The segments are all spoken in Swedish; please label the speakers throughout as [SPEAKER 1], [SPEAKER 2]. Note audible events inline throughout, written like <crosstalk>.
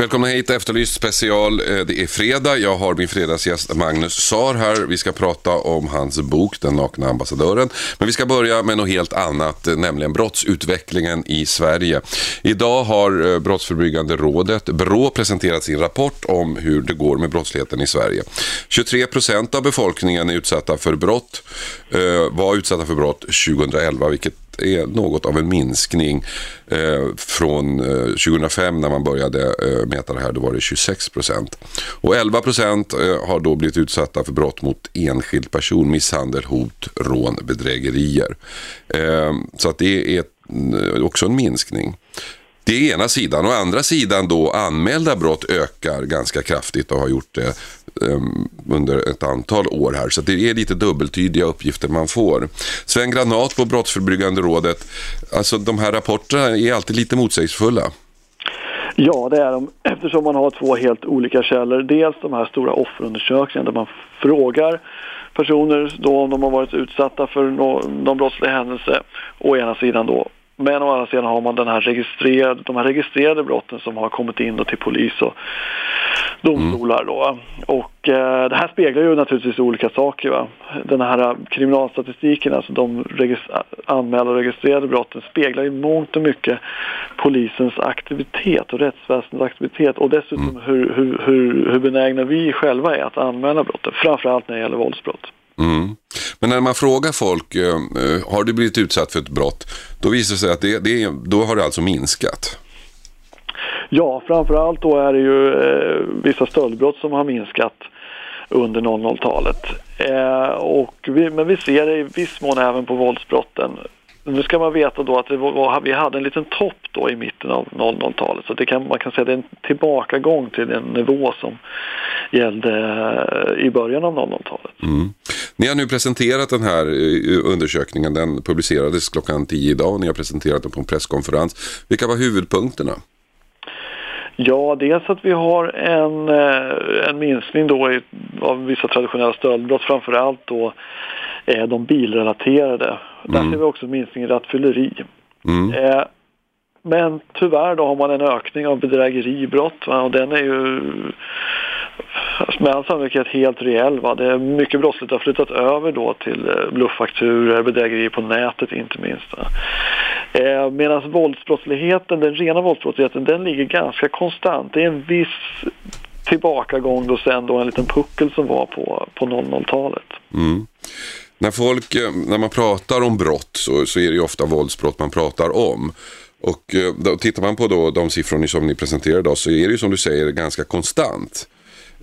[SPEAKER 1] Välkomna hit, Efterlyst special. Eh, det är fredag. Jag har min fredagsgäst Magnus Sar här. Vi ska prata om hans bok Den nakna ambassadören. Men vi ska börja med något helt annat, eh, nämligen brottsutvecklingen i Sverige. Idag har eh, Brottsförebyggande rådet, BRÅ, presenterat sin rapport om hur det går med brottsligheten i Sverige. 23 procent av befolkningen är utsatta för brott, var utsatta för brott 2011, vilket är något av en minskning eh, från eh, 2005 när man började eh, mäta det här. Då var det 26 procent. Och 11 procent eh, har då blivit utsatta för brott mot enskild person, misshandel, hot, rån, bedrägerier. Eh, så att det är eh, också en minskning. Det är ena sidan. Å andra sidan då anmälda brott ökar ganska kraftigt och har gjort det Ehm, under ett antal år här. Så det är lite dubbeltydiga uppgifter man får. Sven Granat på Brottsförebyggande rådet. Alltså de här rapporterna är alltid lite motsägelsefulla.
[SPEAKER 2] Ja, det är de <clears throat> eftersom man har två helt olika källor. Dels de här stora offerundersökningarna där man frågar personer då om de har varit utsatta för någon brottslig händelse. Å ena sidan då men å andra sidan har man den här registrerade, de här registrerade brotten som har kommit in till polis och domstolar. Då. Och eh, det här speglar ju naturligtvis olika saker. Va? Den här kriminalstatistiken, alltså de regis- anmälda och registrerade brotten speglar ju mångt och mycket polisens aktivitet och rättsväsendets aktivitet och dessutom
[SPEAKER 1] Mm.
[SPEAKER 2] hur, hur, hur, hur benägna vi själva är att anmäla brotten, framförallt när det gäller våldsbrott.
[SPEAKER 1] Mm. Men när man frågar folk, eh, eh, har du blivit utsatt för ett brott? Då visar det sig att det, det, då har det alltså minskat.
[SPEAKER 2] Ja, framförallt då är det ju eh, vissa stöldbrott som har minskat under 00-talet. Eh, och vi, men vi ser det i viss mån även på våldsbrotten. Nu ska man veta då att var, vi hade en liten topp då i mitten av 00-talet så det kan, man kan säga att det är en tillbakagång till den nivå som gällde eh, i början av 00-talet.
[SPEAKER 1] Mm. Ni har nu presenterat den här eh, undersökningen. Den publicerades klockan 10 idag och ni har presenterat den på en presskonferens. Vilka var huvudpunkterna?
[SPEAKER 2] Ja, dels att vi har en, eh, en minskning då i, av vissa traditionella stöldbrott, framförallt då eh, de bilrelaterade. Där
[SPEAKER 1] Mm.
[SPEAKER 2] ser vi också en minskning i rattfylleri.
[SPEAKER 1] Mm.
[SPEAKER 2] Eh, men tyvärr då har man en ökning av bedrägeribrott va? och den är ju med all sannolikhet helt reell. Va? Det är mycket brottsligt har flyttat över då till eh, blufffakturor, bedrägeri på nätet inte minst. Eh, Medan våldsbrottsligheten, den rena våldsbrottsligheten, den ligger ganska konstant. Det är en viss tillbakagång då sen då en liten puckel som var på, på 00-talet.
[SPEAKER 1] Mm. När, folk, eh, när man pratar om brott så, så är det ju ofta våldsbrott man pratar om. Och eh, då, tittar man på då, de siffror som ni presenterar idag så är det ju som du säger ganska konstant.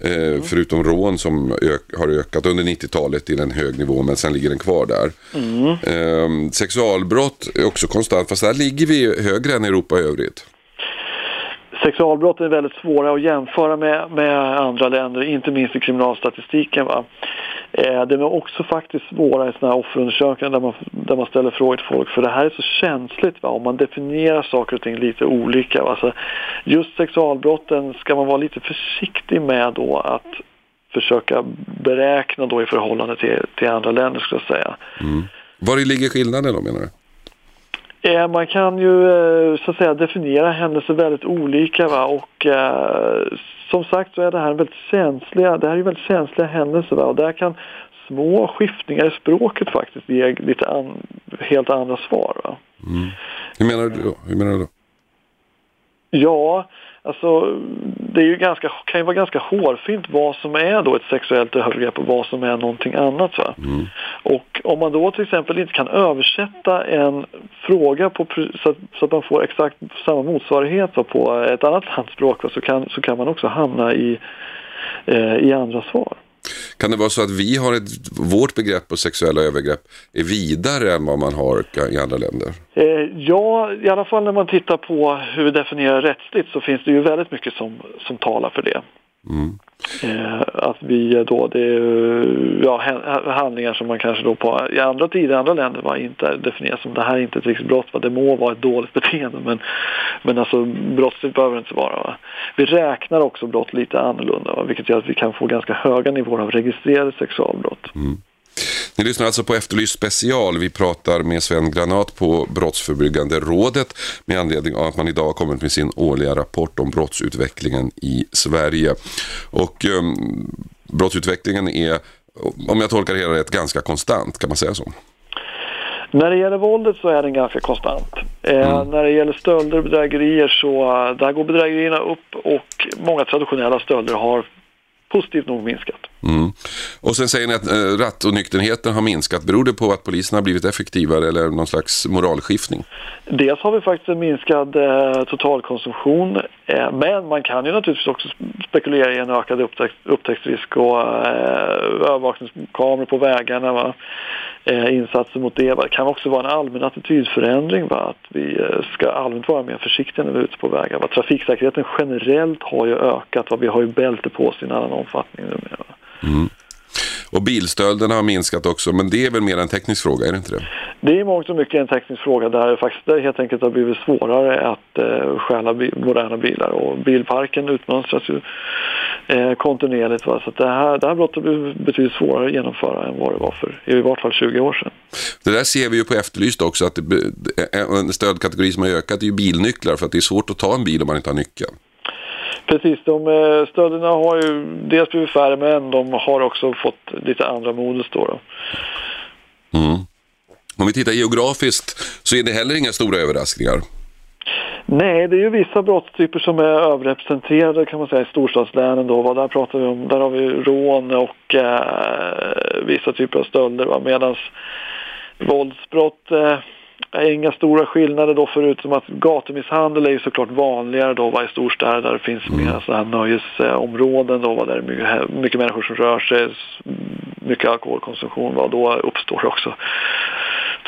[SPEAKER 1] Eh, Förutom rån som ök, har ökat under 90-talet till en hög nivå men sen ligger den kvar där. Eh, sexualbrott är också konstant fast där ligger vi högre än Europa i övrigt.
[SPEAKER 2] Sexualbrott är väldigt svåra att jämföra med, med andra länder, inte minst i kriminalstatistiken. Va? Eh, det är också faktiskt svåra i sådana här offerundersökningar där man, där man ställer frågor till folk, för det här är så känsligt. Va? Om man definierar saker och ting lite olika. Va? Så just sexualbrotten ska man vara lite försiktig med då att försöka beräkna då i förhållande till, till andra länder skulle jag säga. Mm.
[SPEAKER 1] Var ligger skillnaden då menar du?
[SPEAKER 2] Eh, Man kan ju eh, så att säga definiera händelser väldigt olika va? och eh, som sagt så är det här väldigt känsliga, det här är ju väldigt känsliga händelser va? och där kan små skiftningar i språket faktiskt ge lite an, helt andra svar. Va?
[SPEAKER 1] Hur menar du då? Hur menar du då?
[SPEAKER 2] Ja, alltså det är ju ganska, kan ju vara ganska hårfint vad som är då ett sexuellt övergrepp och vad som är någonting annat. Va? Och om man då till exempel inte kan översätta en fråga på, så, att, så att man får exakt samma motsvarighet va, på ett annat <laughs> landsspråk va, så, kan, så kan man också hamna i, eh, i andra svar.
[SPEAKER 1] Kan det vara så att vi har ett, vårt begrepp på sexuella övergrepp är vidare än vad man har i andra länder?
[SPEAKER 2] Eh, ja, i alla fall när man tittar på hur vi definierar rättsligt så finns det ju väldigt mycket som, som talar för det. Mm. Eh, att vi då, det är ja, handlingar som man kanske då på, i andra tider, i andra länder var inte definieras som det här är inte ett riktigt brott, va? det må vara ett dåligt beteende men, men alltså brottsligt behöver det inte vara. Va? Vi räknar också brott lite annorlunda va? vilket gör att vi kan få ganska höga nivåer av registrerade sexualbrott. Mm.
[SPEAKER 1] Ni lyssnar alltså på Efterlyst special. Vi pratar med Sven Granat på Brottsförebyggande rådet med anledning av att man idag har kommit med sin årliga rapport om brottsutvecklingen i Sverige. Och um, brottsutvecklingen är, om jag tolkar det hela rätt, ganska konstant. Kan man säga så?
[SPEAKER 2] När det gäller våldet så är den ganska konstant. Eh, mm. när det gäller stölder och bedrägerier så där går bedrägerierna upp och många traditionella stölder har positivt nog minskat.
[SPEAKER 1] Mm. Och sen säger ni att eh, rattonykterheten har minskat. Beror det på att polisen har blivit effektivare eller någon slags moralskiftning?
[SPEAKER 2] Dels har vi faktiskt en minskad eh, totalkonsumtion. Eh, men man kan ju naturligtvis också spekulera i en ökad upptäck upptäcktsrisk och eh, övervakningskameror på vägarna. Va? Eh, insatser mot det. Det kan också vara en allmän attitydförändring. Va? Att vi eh, ska allmänt vara mer försiktiga när vi är ute på vägar. Va? Trafiksäkerheten generellt har ju ökat. Va? Vi har ju bälte på oss i en annan omfattning numera.
[SPEAKER 1] Mm. Och bilstölderna har minskat också, men det är väl mer en teknisk fråga, är det inte det?
[SPEAKER 2] Det är mångt och mycket en teknisk fråga där det faktiskt där helt enkelt har blivit svårare att eh, stjäla bi moderna bilar och bilparken utmönstras ju eh, kontinuerligt. Va? Så det, här, det här brottet blir betydligt svårare att genomföra än vad det var för i vart fall 20 år sedan.
[SPEAKER 1] Det där ser vi ju på Efterlyst också, att det, en stödkategori som har ökat är ju bilnycklar för att det är svårt att ta en bil om man inte har nyckeln.
[SPEAKER 2] Precis, de eh, stölderna har ju dels blivit färre men de har också fått lite andra modus då. då.
[SPEAKER 1] Mm. Om vi tittar geografiskt så är det heller inga stora överraskningar.
[SPEAKER 2] Nej, det är ju vissa brottstyper som är överrepresenterade kan man säga i storstadslänen då. Där pratar vi om, där har vi rån och eh, vissa typer av stölder. Medan våldsbrott eh, är inga stora skillnader då förutom att gatumisshandel är ju såklart vanligare då va, i storstäder där det finns mm. mer så här nöjesområden då va, där det är mycket, mycket människor som rör sig, mycket alkoholkonsumtion va, då uppstår också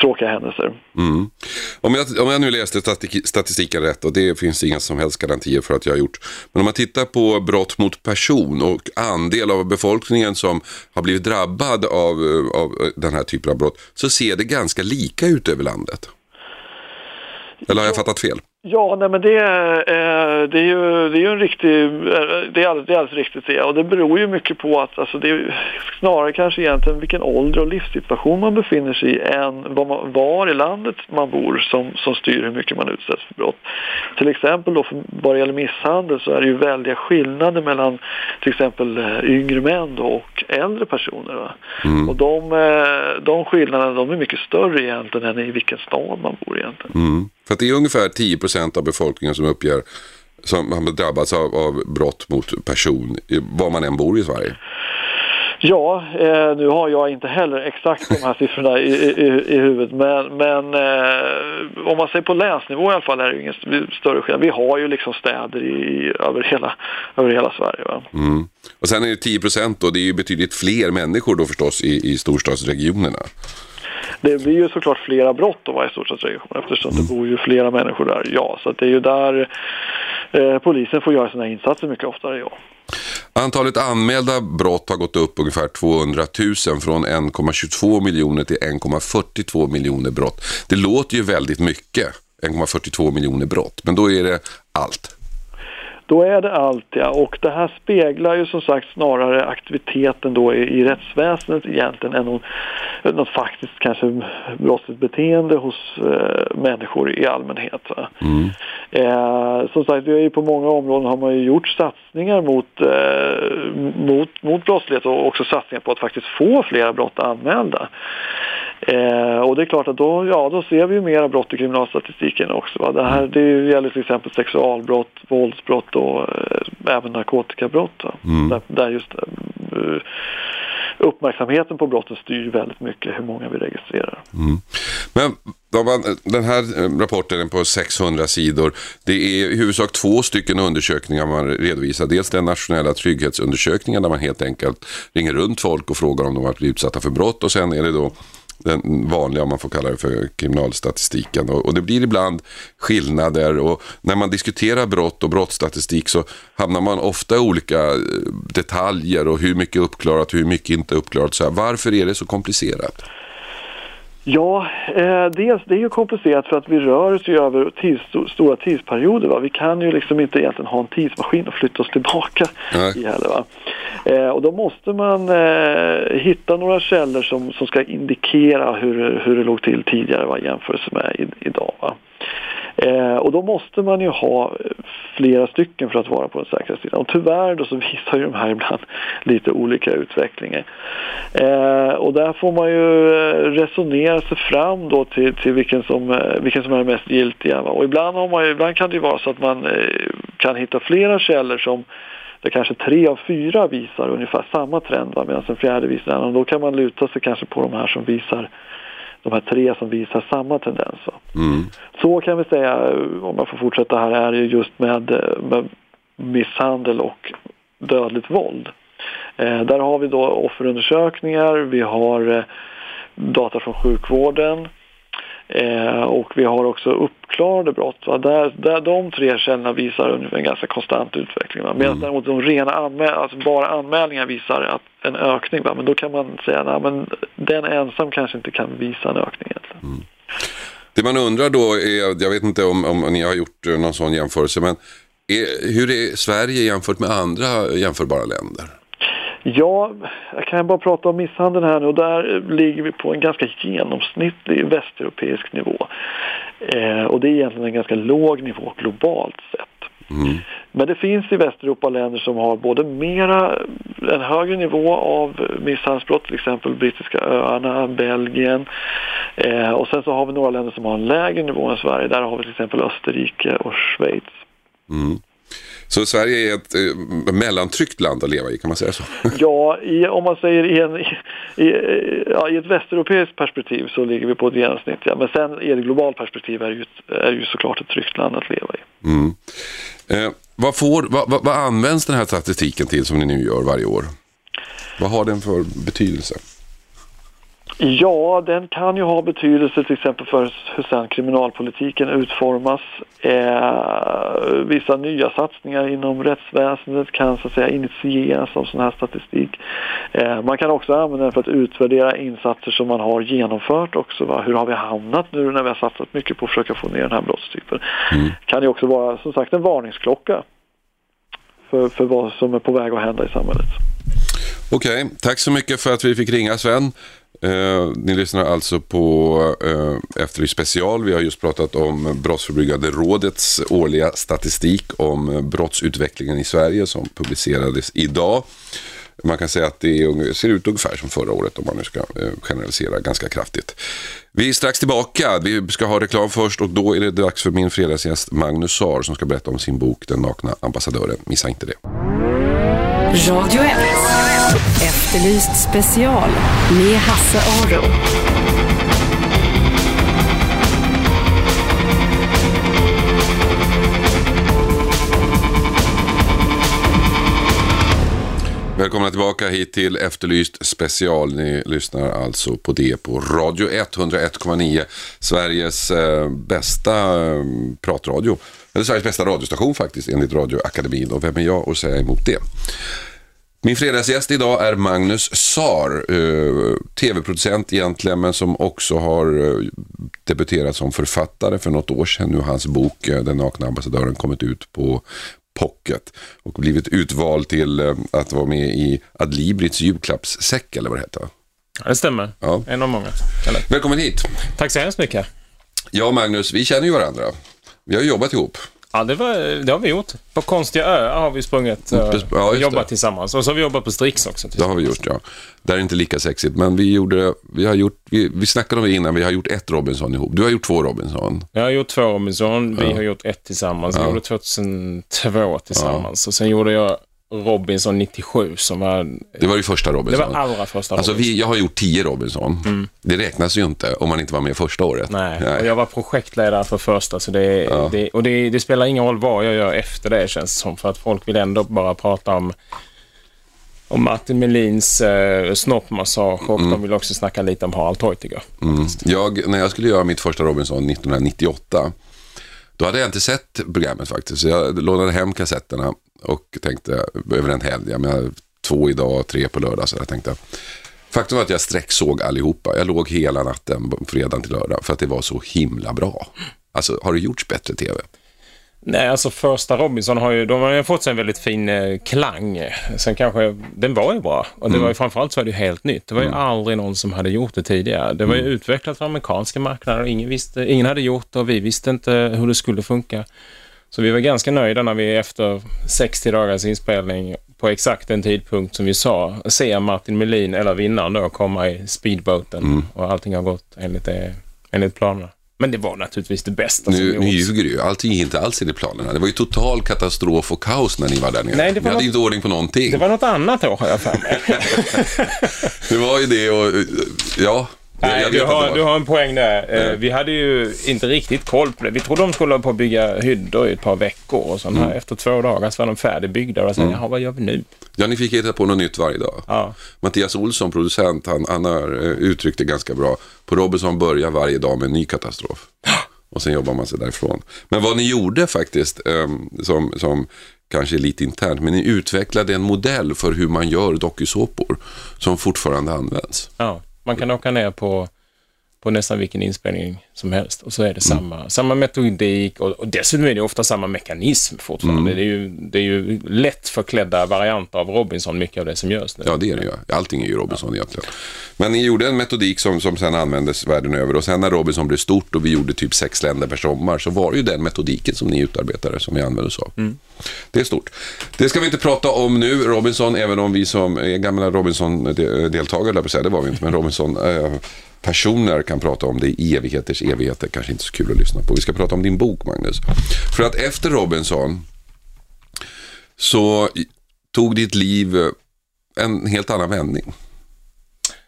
[SPEAKER 2] tråkiga händelser.
[SPEAKER 1] Mm. Om, jag, om jag nu läste statistiken rätt och det finns inga som helst garantier för att jag har gjort. Men om man tittar på brott mot person och andel av befolkningen som har blivit drabbad av, av den här typen av brott så ser det ganska lika ut över landet. Eller har jag fattat fel?
[SPEAKER 2] Ja, nej men det, eh, det, är ju, det är ju en riktig, eh, det är alldeles, det är alldeles riktigt det. Och det beror ju mycket på att, alltså det är snarare kanske egentligen vilken ålder och livssituation man befinner sig i än var, man, var i landet man bor som, som styr hur mycket man utsätts för brott. Till exempel då, för, vad det gäller misshandel så är det ju väldiga skillnader mellan till exempel eh, yngre män då och äldre personer. Mm. Och de, de skillnaderna de är mycket större egentligen än i vilken stad man bor egentligen.
[SPEAKER 1] Mm. För det är ungefär 10% av befolkningen som uppger som har drabbats av, av brott mot person var man än bor i Sverige.
[SPEAKER 2] Ja, eh, nu har jag inte heller exakt de här siffrorna i, i, i huvudet men, men eh, om man ser på länsnivå i alla fall är det ingen större skillnad. Vi har ju liksom städer i, över, hela, över hela Sverige.
[SPEAKER 1] Mm. Och sen är det 10 procent då, det är ju betydligt fler människor då förstås i, i storstadsregionerna.
[SPEAKER 2] Det blir ju såklart flera brott då varje storstadsregion eftersom det bor ju flera människor där. Ja, så det är ju där eh, polisen får göra sina insatser mycket oftare. Ja.
[SPEAKER 1] Antalet anmälda brott har gått upp ungefär 200 000 från 1,22 miljoner till 1,42 miljoner brott. Det låter ju väldigt mycket, 1,42 miljoner brott, men då är det allt.
[SPEAKER 2] Då är det allt ja, och det här speglar ju som sagt snarare aktiviteten då i, i rättsväsendet egentligen än någon, något faktiskt kanske brottsligt beteende hos eh, människor i allmänhet. Mm. Eh, som sagt, vi har ju på många områden har man ju gjort satsningar mot, eh, mot, mot brottslighet och också satsningar på att faktiskt få flera brott anmälda. Eh, och det är klart att då, ja, då ser vi ju mera brott i kriminalstatistiken också. Va? Det, här, det gäller till exempel sexualbrott, våldsbrott och eh, även narkotikabrott. Mm. Där, där, just eh, uppmärksamheten på brotten styr väldigt mycket hur många vi registrerar.
[SPEAKER 1] Mm. Men man, den här eh, rapporten på 600 sidor, det är i huvudsak två stycken undersökningar man redovisar. Dels den nationella trygghetsundersökningen där man helt enkelt ringer runt folk och frågar om de har varit utsatta för brott och sen är det då den vanliga, om man får kalla det för kriminalstatistiken. Och, och, det blir ibland skillnader och när man diskuterar brott och brottsstatistik så hamnar man ofta i olika eh, detaljer och hur mycket uppklarat, och hur mycket inte uppklarat. Så här, varför är det så komplicerat?
[SPEAKER 2] Ja, eh, dels det är ju komplicerat för att vi rör oss ju över tids, stora tidsperioder. Va? Vi kan ju liksom inte egentligen ha en tidsmaskin och flytta oss tillbaka i heller. Va? Eh, och då måste man eh, hitta några källor som, som ska indikera hur, hur det låg till tidigare va? i med i, idag. Va? Eh, och då måste man ju ha flera stycken för att vara på den säkra sidan. Och tyvärr då så <laughs> visar ju de här ibland lite olika utvecklingar. Eh, och där får man ju eh, resonera sig fram då till, till vilken, som, eh, vilken som är mest giltiga. Va? Och ibland, har man ju, ibland kan det ju vara så att man eh, kan hitta flera källor som där kanske tre av fyra visar ungefär samma trend medan den fjärde visar en annan. Då kan man luta sig kanske på de här som visar de här tre som visar samma tendens.
[SPEAKER 1] Mm.
[SPEAKER 2] Så kan vi säga, om jag får fortsätta här, är det just med, med misshandel och dödligt våld. Eh, där har vi då offerundersökningar, vi har eh, data från sjukvården, Eh, och vi har också uppklarade brott. Va? Där, där de tre källorna visar ungefär en ganska konstant utveckling. Va? Medan
[SPEAKER 1] mm.
[SPEAKER 2] däremot de rena anmäl alltså bara anmälningar visar att en ökning. Va? Men då kan man säga att den ensam kanske inte kan visa en ökning egentligen. Mm.
[SPEAKER 1] Det man undrar då är, jag vet inte om, om ni har gjort eh, någon sån jämförelse, men är, hur är Sverige jämfört med andra jämförbara länder?
[SPEAKER 2] Ja, jag kan bara prata om misshandeln här nu och där eh, ligger vi på en ganska genomsnittlig västeuropeisk nivå. Eh, och det är egentligen en ganska låg nivå globalt sett.
[SPEAKER 1] Mm.
[SPEAKER 2] Men det finns i Västeuropa länder som har både mera, eh, en högre nivå av misshandelsbrott, till exempel brittiska öarna, Belgien. Eh, och sen så har vi några länder som har en lägre nivå än Sverige. Där har vi till exempel Österrike och Schweiz.
[SPEAKER 1] Mm. Så Sverige är ett eh, mellantryggt land att leva i, kan man säga så? <laughs>
[SPEAKER 2] Ja, i, om man säger i, en, i, ja, i, ett västeuropeiskt perspektiv så ligger vi på ett genomsnitt. Ja. Men sen i ett globalt perspektiv är ju, är ju såklart ett tryggt land att leva i.
[SPEAKER 1] Mm. Eh, vad, får, vad, vad, vad används den här statistiken till som ni nu gör varje år? Vad har den för betydelse?
[SPEAKER 2] Ja, den kan ju ha betydelse till exempel för hur sedan kriminalpolitiken utformas. Eh, vissa nya satsningar inom rättsväsendet kan så att säga initieras av sån här statistik. Eh, man kan också använda den för att utvärdera insatser som man har genomfört också. Va? Hur har vi hamnat nu när vi har satsat mycket på att försöka få ner den här brottstypen?
[SPEAKER 1] Mm.
[SPEAKER 2] Kan ju också vara som sagt en varningsklocka för, för vad som är på väg att hända i samhället.
[SPEAKER 1] Okej, okay. tack så mycket för att vi fick ringa Sven. Eh, ni lyssnar alltså på eh, Efterlyst special. Vi har just pratat om Brottsförebyggande rådets årliga statistik om brottsutvecklingen i Sverige som publicerades idag. Man kan säga att det ser ut ungefär som förra året om man nu ska eh, generalisera ganska kraftigt. Vi är strax tillbaka. Vi ska ha reklam först och då är det dags för min fredagsgäst Magnus Saar som ska berätta om sin bok Den nakna ambassadören. Missa inte det.
[SPEAKER 3] Radio 1. Efterlyst special med Hasse Aro.
[SPEAKER 1] Välkomna tillbaka hit till Efterlyst special. Ni lyssnar alltså på det på Radio 101,9. Sveriges eh, bästa eh, pratradio. Eller Sveriges bästa radiostation faktiskt enligt Radioakademin. Och vem är jag att säga emot det? Min fredagsgäst idag är Magnus Sar, eh, tv-producent egentligen, men som också har eh, debuterat som författare för något år sedan. Nu har hans bok eh, Den nakna ambassadören kommit ut på Pocket och blivit utvald till att vara med i Adlibrits julklappssäck, eller vad det heter.
[SPEAKER 4] Ja, det stämmer.
[SPEAKER 1] Ja.
[SPEAKER 4] En av många. Eller?
[SPEAKER 1] Välkommen hit.
[SPEAKER 4] Tack så hemskt mycket.
[SPEAKER 1] Ja, Magnus, vi känner ju varandra. Vi har jobbat ihop.
[SPEAKER 4] Ja, det, var, det har vi gjort. På konstiga öar har vi sprungit eh,
[SPEAKER 1] ja,
[SPEAKER 4] och
[SPEAKER 1] jobbat det.
[SPEAKER 4] tillsammans. Och så har vi jobbat på Strix också.
[SPEAKER 1] Det har vi gjort, ja. Det är inte lika sexigt, men vi gjorde, vi har gjort, vi, vi snackade om det innan, vi har gjort ett Robinson ihop. Du har gjort två Robinson.
[SPEAKER 4] Jag har gjort två Robinson, vi
[SPEAKER 1] ja.
[SPEAKER 4] har gjort ett tillsammans. Vi ja. gjorde 2002 tillsammans. Och sen gjorde jag Robinson 97 som var...
[SPEAKER 1] Det var ju första Robinson.
[SPEAKER 4] Det var allra första Robinson.
[SPEAKER 1] Alltså, vi, jag har gjort tio Robinson. Mm. Det räknas ju inte om man inte var med första året.
[SPEAKER 4] Nej, Nej. och jag var projektledare för första. Så det,
[SPEAKER 1] ja.
[SPEAKER 4] det och det, det, spelar ingen roll vad jag gör efter det känns det som. För att folk vill ändå bara prata om, om Martin Melins eh, snoppmassage och mm. de vill också snacka lite om Harald Teutiger.
[SPEAKER 1] Mm. Jag, när jag skulle göra mitt första Robinson 1998 då hade jag inte sett programmet faktiskt. Så jag lånade hem kassetterna och tänkte över en helg, jag menar, två idag, tre på lördag. Så jag tänkte. Faktum var att jag sträcksåg allihopa. Jag låg hela natten, fredag till lördag, för att det var så himla bra. Alltså, har det gjorts bättre tv?
[SPEAKER 4] Nej, alltså första Robinson har ju, de har ju fått sig en väldigt fin eh, klang. Sen kanske, den var ju bra. Och det var ju framförallt så är det ju helt nytt. Det var ju aldrig någon som hade gjort det tidigare. Det var ju utvecklat för amerikanska marknader. Ingen, visste, ingen hade gjort det och vi visste inte hur det skulle funka. Så vi var ganska nöjda när vi efter 60 dagars inspelning på exakt den tidpunkt som vi sa ser Martin Melin, eller vinnaren då, komma i speedboaten och allting har gått enligt, det, enligt planerna. Men det var naturligtvis det bästa som
[SPEAKER 1] Nu, nu
[SPEAKER 4] gjorts.
[SPEAKER 1] ljuger du ju. Allting gick inte alls enligt planerna. Det var ju total katastrof och kaos när ni var där nere.
[SPEAKER 4] Nej, det var
[SPEAKER 1] ni hade
[SPEAKER 4] något-
[SPEAKER 1] inte ordning på någonting.
[SPEAKER 4] Det var något annat då har jag för mig. <laughs>
[SPEAKER 1] Det var ju det och ja.
[SPEAKER 4] Nej, du har, du har en poäng där. Eh, Vi hade ju inte riktigt koll på det. Vi trodde de skulle hålla på att bygga hyddor i ett par veckor och sånt
[SPEAKER 1] Mm.
[SPEAKER 4] här. Efter två dagar så var de färdigbyggda och sen, jaha, vad gör vi nu?
[SPEAKER 1] Ja, ni fick hitta på något nytt varje dag.
[SPEAKER 4] Ja.
[SPEAKER 1] Mattias Olsson, producent, han, han har eh, uttryckt det ganska bra. På Robinson börjar varje dag med en ny katastrof. Och sen jobbar man sig därifrån. Men vad ni gjorde faktiskt, ehm, som, som kanske är lite internt, men ni utvecklade en modell för hur man gör dokusåpor som fortfarande används.
[SPEAKER 4] Ja, man kan åka ner på, på nästan vilken inspelning som helst och så är det samma, samma metodik och, och dessutom är det ofta samma mekanism fortfarande. Det, är ju, det är ju lätt förklädda varianter av Robinson, mycket av det som görs nu.
[SPEAKER 1] Ja, det är det ju. Allting är ju Robinson egentligen. Men ni gjorde en metodik som, som sen användes världen över och sen när Robinson blev stort och vi gjorde typ sex länder per sommar så var det ju den metodiken som ni utarbetade som vi använde oss av. Det är stort. Det ska vi inte prata om nu, Robinson, även om vi som är gamla Robinson-deltagare, det var vi inte, men Robinson eh, personer kan prata om det i evigheters evigheter, kanske inte så kul att lyssna på. Vi ska prata om din bok, Magnus. För att efter Robinson så tog ditt liv eh, en helt annan vändning.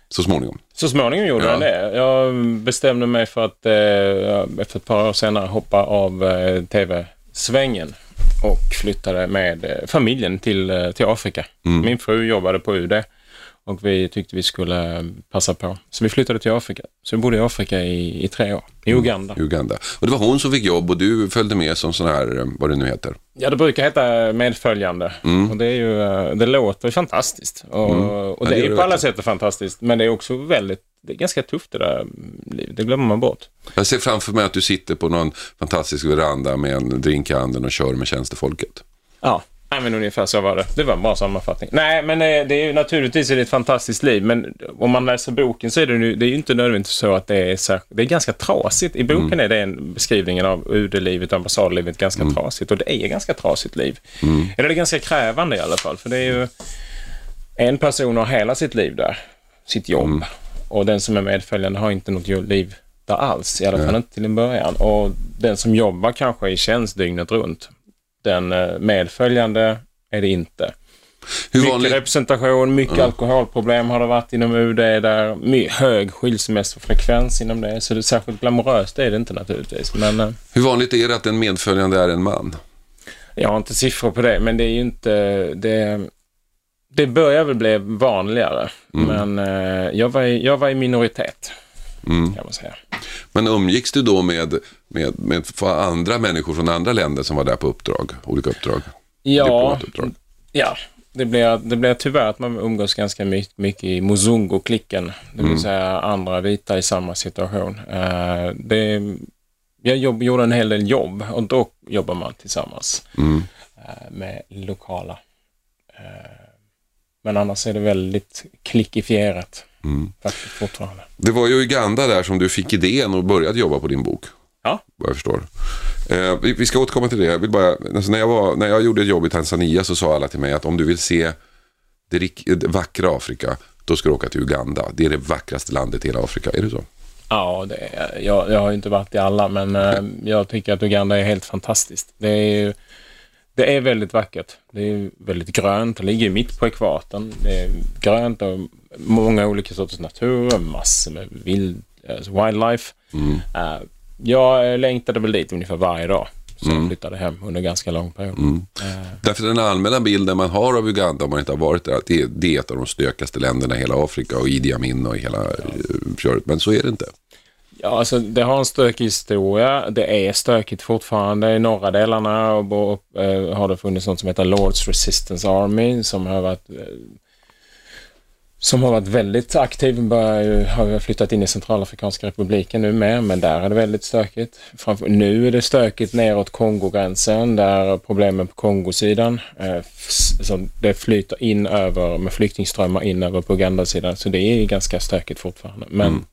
[SPEAKER 1] Så småningom.
[SPEAKER 4] Så småningom gjorde
[SPEAKER 1] Ja.
[SPEAKER 4] jag det. Jag bestämde mig för att eh, efter ett par år senare hoppa av eh, tv-svängen och flyttade med eh, familjen till, eh, till Afrika. Min fru jobbade på UD och vi tyckte vi skulle passa på. Så vi flyttade till Afrika. Så vi bodde i Afrika i, i tre år, i Uganda.
[SPEAKER 1] Uganda. Och det var hon som fick jobb och du följde med som sån här, eh, vad det nu heter.
[SPEAKER 4] Ja, det brukar heta medföljande. Och det, är ju, eh, det låter fantastiskt. Och, och
[SPEAKER 1] Ja,
[SPEAKER 4] det
[SPEAKER 1] det
[SPEAKER 4] är
[SPEAKER 1] det
[SPEAKER 4] på alla sätt fantastiskt. Men det är också väldigt, det är ganska tufft det där livet. Det glömmer man bort.
[SPEAKER 1] Jag ser framför mig att du sitter på någon fantastisk veranda med en drink i handen och kör med tjänstefolket.
[SPEAKER 4] Ja, nej, men ungefär så var det. Det var en bra sammanfattning. Nej, men eh, det är ju naturligtvis är det ett fantastiskt liv, men om man läser boken så är det ju, det är ju inte nödvändigtvis så att det är så, det är ganska trasigt. I boken är det en beskrivningen av UD-livet, ambassadlivet, ganska trasigt och det är ett ganska trasigt liv. Eller det är ganska krävande i alla fall, för det är ju en person har hela sitt liv där, sitt jobb. Och den som är medföljande har inte något liv där alls, i alla fall inte till en början. Och den som jobbar kanske i tjänst dygnet runt, den eh, medföljande är det inte.
[SPEAKER 1] Hur
[SPEAKER 4] Mycket
[SPEAKER 1] vanligt,
[SPEAKER 4] representation, mycket alkoholproblem har det varit inom UD där. My, hög skilsmässofrekvens inom det. Så det är särskilt glamoröst är det inte naturligtvis. Men eh,
[SPEAKER 1] hur vanligt är det att en medföljande är en man?
[SPEAKER 4] jag har inte siffror på det. Men det är ju inte... Det, det börjar väl bli vanligare. Men eh, jag, var i, jag var i minoritet.
[SPEAKER 1] Mm.
[SPEAKER 4] Kan man säga.
[SPEAKER 1] Men umgicks du då med, med, med andra människor från andra länder som var där på uppdrag? Olika uppdrag?
[SPEAKER 4] Ja. Ja, det blir, det blir tyvärr att man umgås ganska mycket, mycket i Muzungo-klicken. Det vill säga andra vita i samma situation. Eh, det, jag jobb, gjorde en hel del jobb och då jobbar man tillsammans
[SPEAKER 1] Mm.
[SPEAKER 4] eh, med lokala. Eh, men annars är det väldigt klickifierat
[SPEAKER 1] Mm.
[SPEAKER 4] faktiskt fortfarande.
[SPEAKER 1] Det var ju Uganda där som du fick idén och började jobba på din bok.
[SPEAKER 4] Ja.
[SPEAKER 1] Vad jag förstår. Eh, vi, vi ska återkomma till det. Jag vill bara, alltså när, jag var, när jag gjorde ett jobb i Tanzania så sa alla till mig att om du vill se det, det vackra Afrika, då ska du åka till Uganda. Det är det vackraste landet i hela Afrika. Är det så?
[SPEAKER 4] Ja, det är, jag, jag har ju inte varit i alla, men eh, jag tycker att Uganda är helt fantastiskt. Det är, ju- det är väldigt vackert. Det är väldigt grönt. Det ligger mitt på ekvatorn. Det är grönt och många olika sorters natur, massor med vild, alltså wildlife.
[SPEAKER 1] Mm.
[SPEAKER 4] Eh, jag längtade väl dit ungefär varje dag. så de flyttade hem under ganska lång period. Eh,
[SPEAKER 1] Därför den allmänna bilden man har av Uganda om man inte har varit där, att det är, det är ett av de stökigaste länderna i hela Afrika och Idi Amin och hela eh, köret. Men så är det inte.
[SPEAKER 4] Ja, alltså det har en stökig historia. Det är stökigt fortfarande. I norra delarna och, och, eh, har det funnits något som heter Lords Resistance Army som har varit eh, som har varit väldigt aktiv. Börjar, ju- har flyttat in i Centralafrikanska republiken nu med, men där är det väldigt stökigt. Framför, nu är det stökigt neråt Kongogränsen, där problemen på Kongosidan. Eh, så det flyter in över, med flyktingströmmar in över på Ugandasidan, så det är ganska stökigt fortfarande. Men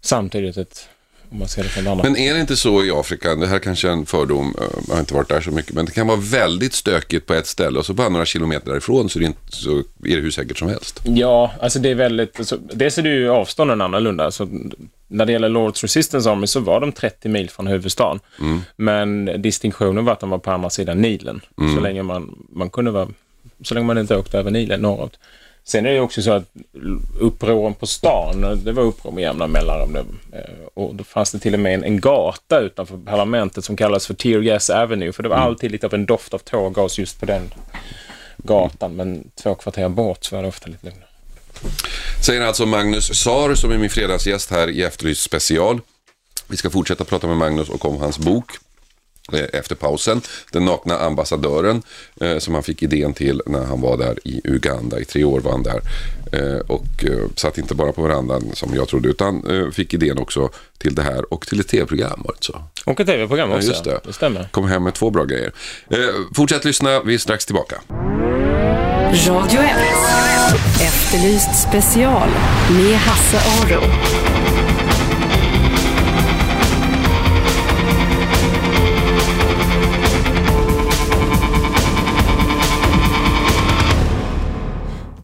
[SPEAKER 4] samtidigt ett, om man ser det från andra.
[SPEAKER 1] Men är det inte så i Afrika, det här kanske är en fördom, eh, jag har inte varit där så mycket, men det kan vara väldigt stökigt på ett ställe och så bara några kilometer därifrån så är det, inte, så är det hur säkert som helst.
[SPEAKER 4] Ja, alltså det är väldigt... Alltså, dels är det ju avstånden annorlunda. Alltså, när det gäller Lords Resistance Army så var de 30 mil från huvudstaden. Men distinktionen var att de var på andra sidan Nilen. Så länge man, man kunde vara... Så länge man inte åkte över Nilen norrut. Sen är det också så att upproren på stan, det var uppror med jämna mellanrum. Eh, Och då fanns det till och med en, en gata utanför parlamentet som kallas för Tear Gas Avenue. För det var alltid lite av en doft av tårgas just på den gatan. Men två kvarter bort så var det ofta lite lugnare.
[SPEAKER 1] Säger alltså Magnus Sar som är min fredagsgäst här i Efterlyst special. Vi ska fortsätta prata med Magnus och om hans bok efter pausen. Den nakna ambassadören eh, som han fick idén till när han var där i Uganda. I tre år var han där eh, och eh, satt inte bara på verandan som jag trodde utan eh, fick idén också till det här och till ett tv-program var det så.
[SPEAKER 4] Och ett tv-program också.
[SPEAKER 1] just det.
[SPEAKER 4] det stämmer.
[SPEAKER 1] Kom hem med två bra grejer. Eh, fortsätt lyssna, vi är strax tillbaka.
[SPEAKER 3] Radio 1. Efterlyst special med Hasse Aro.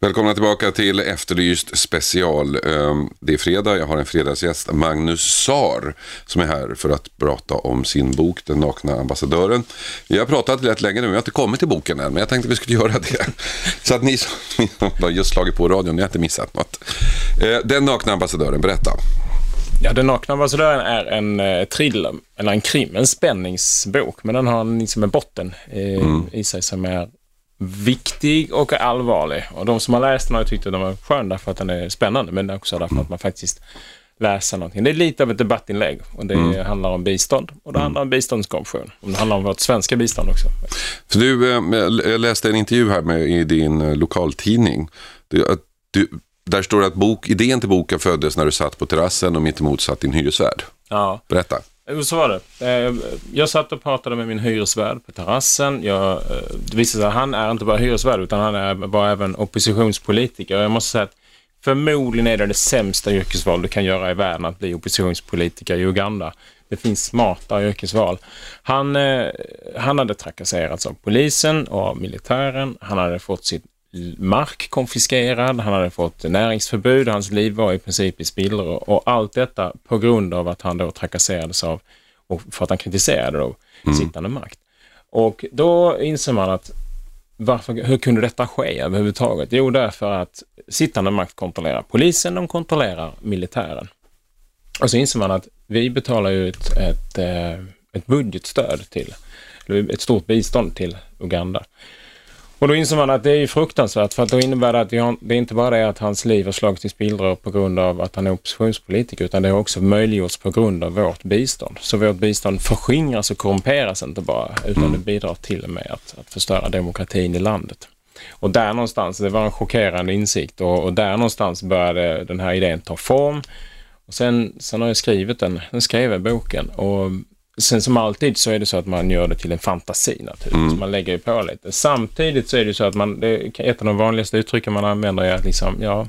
[SPEAKER 1] Välkomna tillbaka till Efterlyst special. Ehm, Det är fredag, jag har en fredagsgäst, Magnus Sar, som är här för att prata om sin bok Den nakna ambassadören. Vi har pratat rätt länge nu, vi har inte kommit till boken än, men jag tänkte vi skulle göra det. Så att ni som ni <laughs> som har just slagit på radion, ni har inte missat något. Eh, Den nakna ambassadören, berätta.
[SPEAKER 4] Ja, Den nakna ambassadören är en eh, thriller, eller en krim, en spänningsbok. Men den har en, liksom en botten eh, i sig som är viktig och allvarlig. Och de som har läst den har tyckt att den var skön därför att den är spännande, men också därför att man faktiskt läser någonting. Det är lite av ett debattinlägg och det handlar om bistånd och det handlar om biståndskorruption. Och det handlar om vårt svenska bistånd också.
[SPEAKER 1] För du, eh, jag läste en intervju här med, i din eh, lokaltidning. Du, du, där står det att bok, idén till boken föddes när du satt på terrassen och mittemot satt din hyresvärd.
[SPEAKER 4] Ja.
[SPEAKER 1] Berätta.
[SPEAKER 4] Så var det. Eh, jag satt och pratade med min hyresvärd på terrassen. Jag, eh, det visade sig att han är inte bara hyresvärd utan han är, var även oppositionspolitiker. Jag måste säga att förmodligen är det det sämsta yrkesval du kan göra i världen att bli oppositionspolitiker i Uganda. Det finns smartare yrkesval. Han, eh, han hade trakasserats av polisen och av militären. Han hade fått sitt mark konfiskerad, han hade fått näringsförbud, hans liv var i princip i spillror och allt detta på grund av att han då trakasserades av och för att han kritiserade då sittande makt. Och då inser man att varför, hur kunde detta ske överhuvudtaget? Jo, därför att sittande makt kontrollerar polisen, de kontrollerar militären. Och så inser man att vi betalar ju ett, ett, eh, ett budgetstöd till, ett stort bistånd till Uganda. Och då inser man att det är ju fruktansvärt för att då innebär det att har, det är inte bara det att hans liv har slagits i spillror på grund av att han är oppositionspolitiker utan det har också möjliggjorts på grund av vårt bistånd. Så vårt bistånd förskingras och korrumperas inte bara utan det bidrar till och med att, att förstöra demokratin i landet. Och där någonstans, det var en chockerande insikt och, och där någonstans började den här idén ta form. Och sen, sen har jag skrivit den, sen skrev jag boken och sen som alltid så är det så att man gör det till en fantasi naturligtvis. Man lägger ju på lite. Samtidigt så är det så att man, det, ett av de vanligaste uttrycken man använder är att liksom, ja,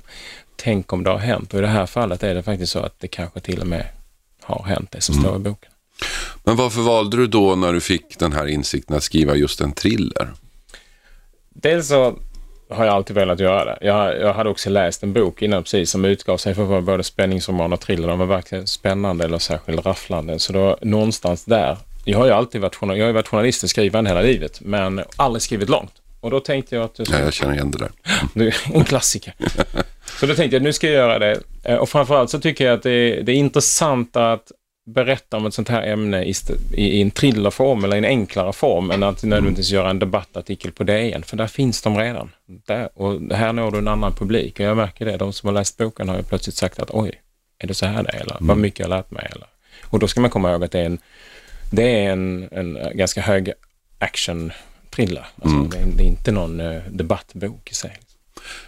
[SPEAKER 4] tänk om det har hänt. Och i det här fallet är det faktiskt så att det kanske till och med har hänt det som står i boken.
[SPEAKER 1] Men varför valde du då när du fick den här insikten att skriva just en thriller?
[SPEAKER 4] Dels så har jag alltid velat göra det. Jag, jag hade också läst en bok innan precis som utgav sig för att vara både spänningsroman och thriller. De var varken spännande eller särskilt rafflande. Så då någonstans där. Jag har ju alltid varit, jag har varit journalist och skrivande hela livet men aldrig skrivit långt. Och då tänkte jag att
[SPEAKER 1] Ja, jag känner igen det där. <laughs>
[SPEAKER 4] är en klassiker. <laughs> Så då tänkte jag att nu ska jag göra det. Eh, Och framförallt så tycker jag att det är, det är intressant att berätta om ett sånt här ämne i, i, en thrillerform eller i en enklare form än att nödvändigtvis göra en debattartikel på DN, för där finns de redan. Där, och här når du en annan publik och jag märker det. De som har läst boken har ju plötsligt sagt att oj, är det så här det är? Eller vad mycket jag lärt mig? Eller? Och då ska man komma ihåg att det är en, det är en, en ganska hög action thriller. Alltså, det, är, det är inte någon eh, debattbok i sig.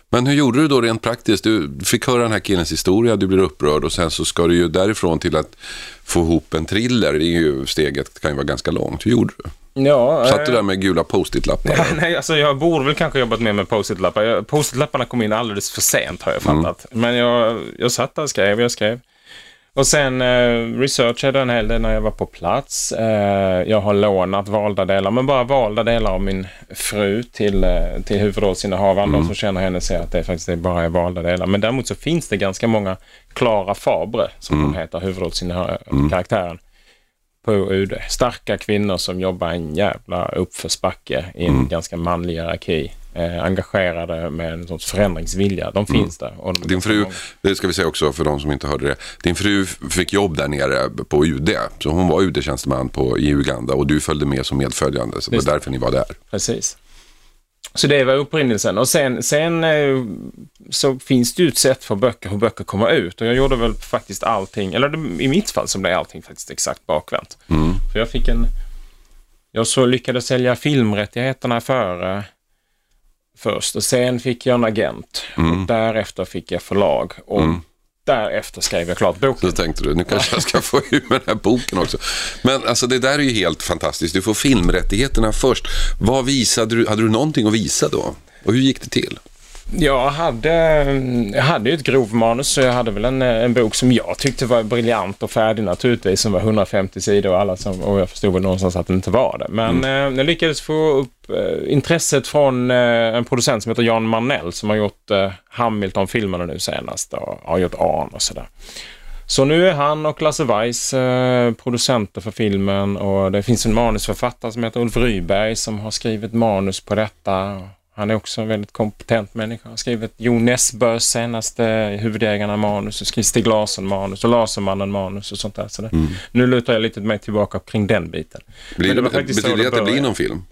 [SPEAKER 1] Men hur gjorde du då rent praktiskt? Du fick höra den här killens historia, du blir upprörd och sen så ska du ju därifrån till att få ihop en thriller. Det är ju steget kan ju vara ganska långt. Hur gjorde du?
[SPEAKER 4] Ja,
[SPEAKER 1] Satt du
[SPEAKER 4] eh,
[SPEAKER 1] där med gula post-it-lappar?
[SPEAKER 4] Ja, nej, alltså jag borde väl kanske jobbat mer med post-it-lappar. Post-it-lapparna kom in alldeles för sent har jag fattat. Men jag, jag satt där och skrev, jag skrev. Och sen eh, researchade jag en hel del när jag var på plats. Eh, jag har lånat valda delar, men bara valda delar av min fru till, eh, till huvudrollsinnehavaren. De som känner henne ser att det faktiskt är bara är valda delar. Men däremot så finns det ganska många Clara Fabre, som hon heter, huvudrollsinnehavaren på UD. Starka kvinnor som jobbar en jävla uppförsbacke i en ganska manlig hierarki. Eh, engagerade med en sorts förändringsvilja. De finns där. Och de,
[SPEAKER 1] Din fru, det ska vi säga också för de som inte hörde det. Din fru fick jobb där nere på UD. Så hon var UD-tjänsteman på, i Uganda och du följde med som medföljande. Så det var därför ni var där.
[SPEAKER 4] Precis. Så det var upprinnelsen. Och sen, sen eh, så finns det ju ett sätt för böcker, hur böcker kommer ut. Och jag gjorde väl faktiskt allting, eller i mitt fall så blev allting faktiskt exakt bakvänt. För jag fick en... Jag så lyckades sälja filmrättigheterna före först och sen fick jag en agent. Och därefter fick jag förlag. Och därefter skrev jag klart boken.
[SPEAKER 1] Så tänkte du, nu kanske jag ska få ur med den här boken också. Men alltså det där är ju helt fantastiskt. Du får filmrättigheterna först. Vad visade du? Hade du någonting att visa då? Och hur gick det till?
[SPEAKER 4] Jag hade, jag hade ju ett grovmanus så jag hade väl en, en bok som jag tyckte var briljant och färdig naturligtvis som var 150 sidor och, alla som, och jag förstod väl någonstans att det inte var det. Men eh, jag lyckades få upp eh, intresset från eh, en producent som heter Jan Marnell som har gjort eh, Hamilton-filmerna nu senast och har gjort Arn och sådär. Så nu är han och Lasse Weiss eh, producenter för filmen och det finns en manusförfattare som heter Ulf Ryberg som har skrivit manus på detta. Han är också en väldigt kompetent människa. Han har skrivit Jo Nesbøs senaste Huvudägarna manus och Stig Larsson manus och Lasermannen manus och sånt där. Så det, Nu lutar jag lite mer tillbaka kring den biten.
[SPEAKER 1] Blir,
[SPEAKER 4] Men det var faktiskt
[SPEAKER 1] betyder det att det blir någon film?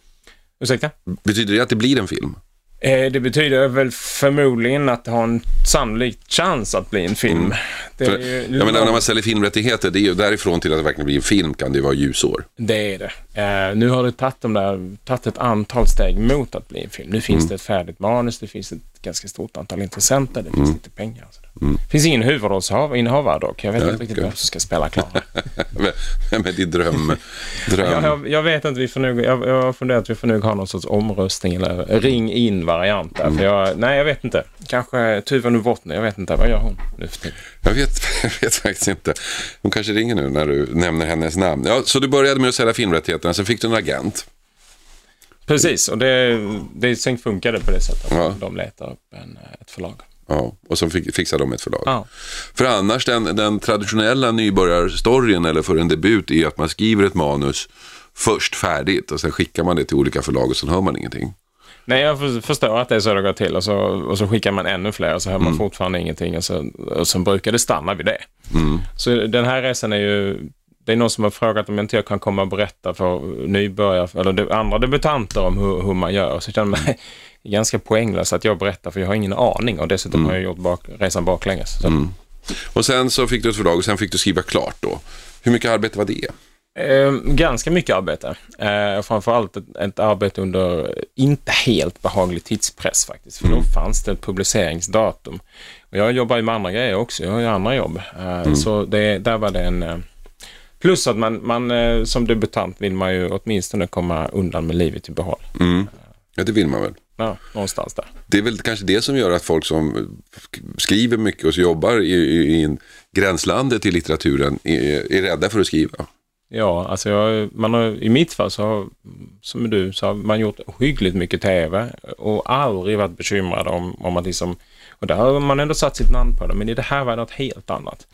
[SPEAKER 4] Ursäkta?
[SPEAKER 1] Betyder det att det blir en film?
[SPEAKER 4] Eh, det betyder väl förmodligen att det har en sannolik chans att bli en film. Det,
[SPEAKER 1] För,
[SPEAKER 4] ju
[SPEAKER 1] jag menar, när man säljer filmrättigheter, det är ju därifrån till att det verkligen blir en film kan det vara ljusår.
[SPEAKER 4] Det är det. Eh, nu har det tagit, de där, tagit ett antal steg mot att bli en film. Nu finns
[SPEAKER 1] Mm.
[SPEAKER 4] det ett färdigt manus, det finns ett ganska stort antal intressenter, det
[SPEAKER 1] Mm.
[SPEAKER 4] finns lite pengar. Det finns ingen huvudrollsinnehavare dock. Jag vet
[SPEAKER 1] Ja,
[SPEAKER 4] inte riktigt vem som ska spela Klara.
[SPEAKER 1] Vem är din dröm? dröm?
[SPEAKER 4] jag, jag, jag vet inte, vi får nog, jag, jag har funderat att vi får nog ha någon sorts omröstning eller ring in-variant där. Jag, nej, jag vet inte. Kanske Tuva Novotny, jag vet inte. Vad gör hon nu för tiden?
[SPEAKER 1] Jag vet, <laughs> jag vet faktiskt inte. Hon kanske ringer nu när du nämner hennes namn. Ja, så du började med att sälja filmrättigheterna, sen fick du en agent.
[SPEAKER 4] Precis, och det, det det på det sättet.
[SPEAKER 1] Ja.
[SPEAKER 4] De letar upp en, ett förlag.
[SPEAKER 1] Ja, och så fixade de ett förlag.
[SPEAKER 4] Ja.
[SPEAKER 1] För annars, den, den traditionella nybörjarstoryn eller för en debut är att man skriver ett manus först färdigt och sen skickar man det till olika förlag och sen hör man ingenting.
[SPEAKER 4] Nej, jag för- förstår att det är så det går till och så, och så skickar man ännu fler och så hör
[SPEAKER 1] Mm.
[SPEAKER 4] man fortfarande ingenting och så, och så brukar det stanna vid det. Så den här resan är ju, det är någon som har frågat om inte jag kan komma och berätta för nybörjare eller andra debutanter om hur, hur man gör. Så jag känner mig <laughs> ganska poänglöst att jag berättar för jag har ingen aning och dessutom
[SPEAKER 1] Mm.
[SPEAKER 4] har jag gjort bak, resan baklänges. Så.
[SPEAKER 1] Och sen så fick du ett förlag och sen fick du skriva klart då. Hur mycket arbete var det?
[SPEAKER 4] Eh, ganska mycket arbete. Eh, framförallt ett, ett arbete under inte helt behaglig tidspress faktiskt. För då fanns det ett publiceringsdatum. Och jag jobbar ju med andra grejer också. Jag har ju andra jobb. Eh, Så det, där var det en... Eh, plus att man, man eh, som debutant vill man ju åtminstone komma undan med livet i behåll.
[SPEAKER 1] Ja, det vill man väl.
[SPEAKER 4] Ja, någonstans där.
[SPEAKER 1] Det är väl kanske det som gör att folk som skriver mycket och jobbar i, i, i gränslandet till litteraturen är, är rädda för att skriva.
[SPEAKER 4] Ja, alltså jag, man har, i mitt fall så har, som du, så har man gjort hyggligt mycket TV och aldrig varit bekymrad om, om att liksom, och där har man ändå satt sitt namn på det, men i det här var det något helt annat.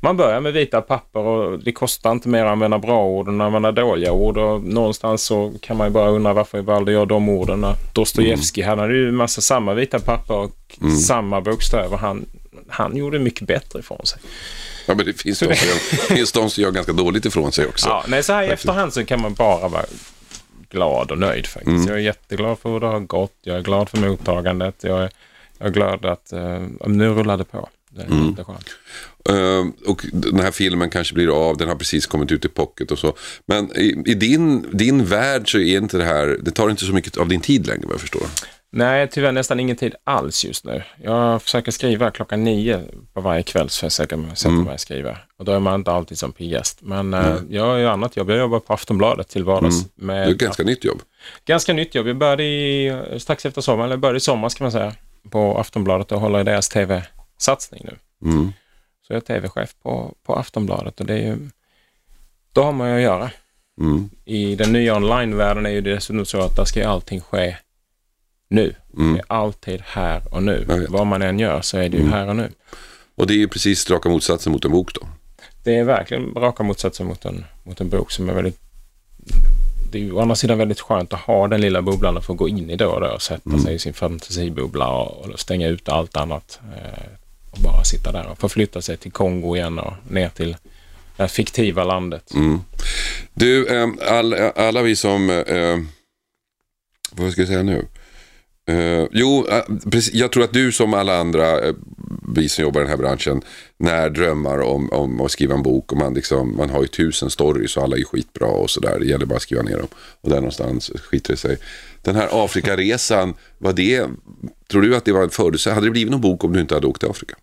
[SPEAKER 4] Man börjar med vita papper och det kostar inte mer att använda bra ord än att använda dåliga ord och någonstans så kan man ju bara undra varför valde jag de orden. Dostojevskij, han hade ju en massa samma vita papper och samma bokstäver. Han, han gjorde mycket bättre ifrån sig.
[SPEAKER 1] Ja, men det finns de som, gör, <laughs> finns de som gör ganska dåligt ifrån sig också.
[SPEAKER 4] Ja, nej, så här i efterhand så kan man bara vara glad och nöjd faktiskt.
[SPEAKER 1] Mm.
[SPEAKER 4] Jag är jätteglad för hur det har gått. Jag är glad för mottagandet. Jag är, jag är glad att uh, nu rullar det på. Det är
[SPEAKER 1] Mm. Eh, och den här filmen kanske blir av, den har precis kommit ut i pocket och så. Men i, i din, din värld så är inte det här, det tar inte så mycket av din tid längre vad jag förstår.
[SPEAKER 4] Nej, tyvärr nästan ingen tid alls just nu. Jag försöker skriva klockan nio på varje kväll så jag sätter mig, sätter
[SPEAKER 1] Mm.
[SPEAKER 4] mig och skriva. Och då är man inte alltid som piggast. Men eh, jag har ju annat jobb. Jag jobbar på Aftonbladet till vardags.
[SPEAKER 1] Det
[SPEAKER 4] Med
[SPEAKER 1] är ett ganska nytt jobb.
[SPEAKER 4] ganska nytt jobb. Jag började i, strax efter sommaren, eller började i sommar ska man säga, på Aftonbladet och håller i deras tv-satsning nu.
[SPEAKER 1] Mm.
[SPEAKER 4] Så jag är tv-chef på, på Aftonbladet och det är ju, då har man ju att göra.
[SPEAKER 1] Mm.
[SPEAKER 4] I den nya online-världen är ju det dessutom så att där ska ju allting ske nu.
[SPEAKER 1] Mm.
[SPEAKER 4] Det är alltid här och nu. Vad man än gör så är det ju här och nu.
[SPEAKER 1] Och det är ju precis raka motsatsen mot en bok då.
[SPEAKER 4] Det är verkligen raka motsatsen mot en, mot en bok som är väldigt... Det är ju å andra sidan väldigt skönt att ha den lilla bubblan och få gå in i då och då och sätta
[SPEAKER 1] Mm.
[SPEAKER 4] sig i sin fantasibubbla och, och stänga ut allt annat. Eh, och bara sitta där och förflytta sig till Kongo igen och ner till det här fiktiva landet.
[SPEAKER 1] Mm. Du, eh, all, alla vi som, eh, vad ska jag säga nu? Uh, jo, eh, precis, jag tror att du som alla andra, eh, vi som jobbar i den här branschen, när drömmar om, om att skriva en bok och man, liksom, man har ju tusen stories och alla är skitbra och sådär. Det gäller bara att skriva ner dem. Och där någonstans skiter det sig. Den här Afrikaresan, var det, tror du att det var en förutsättning? Hade det blivit någon bok om du inte hade åkt till Afrika?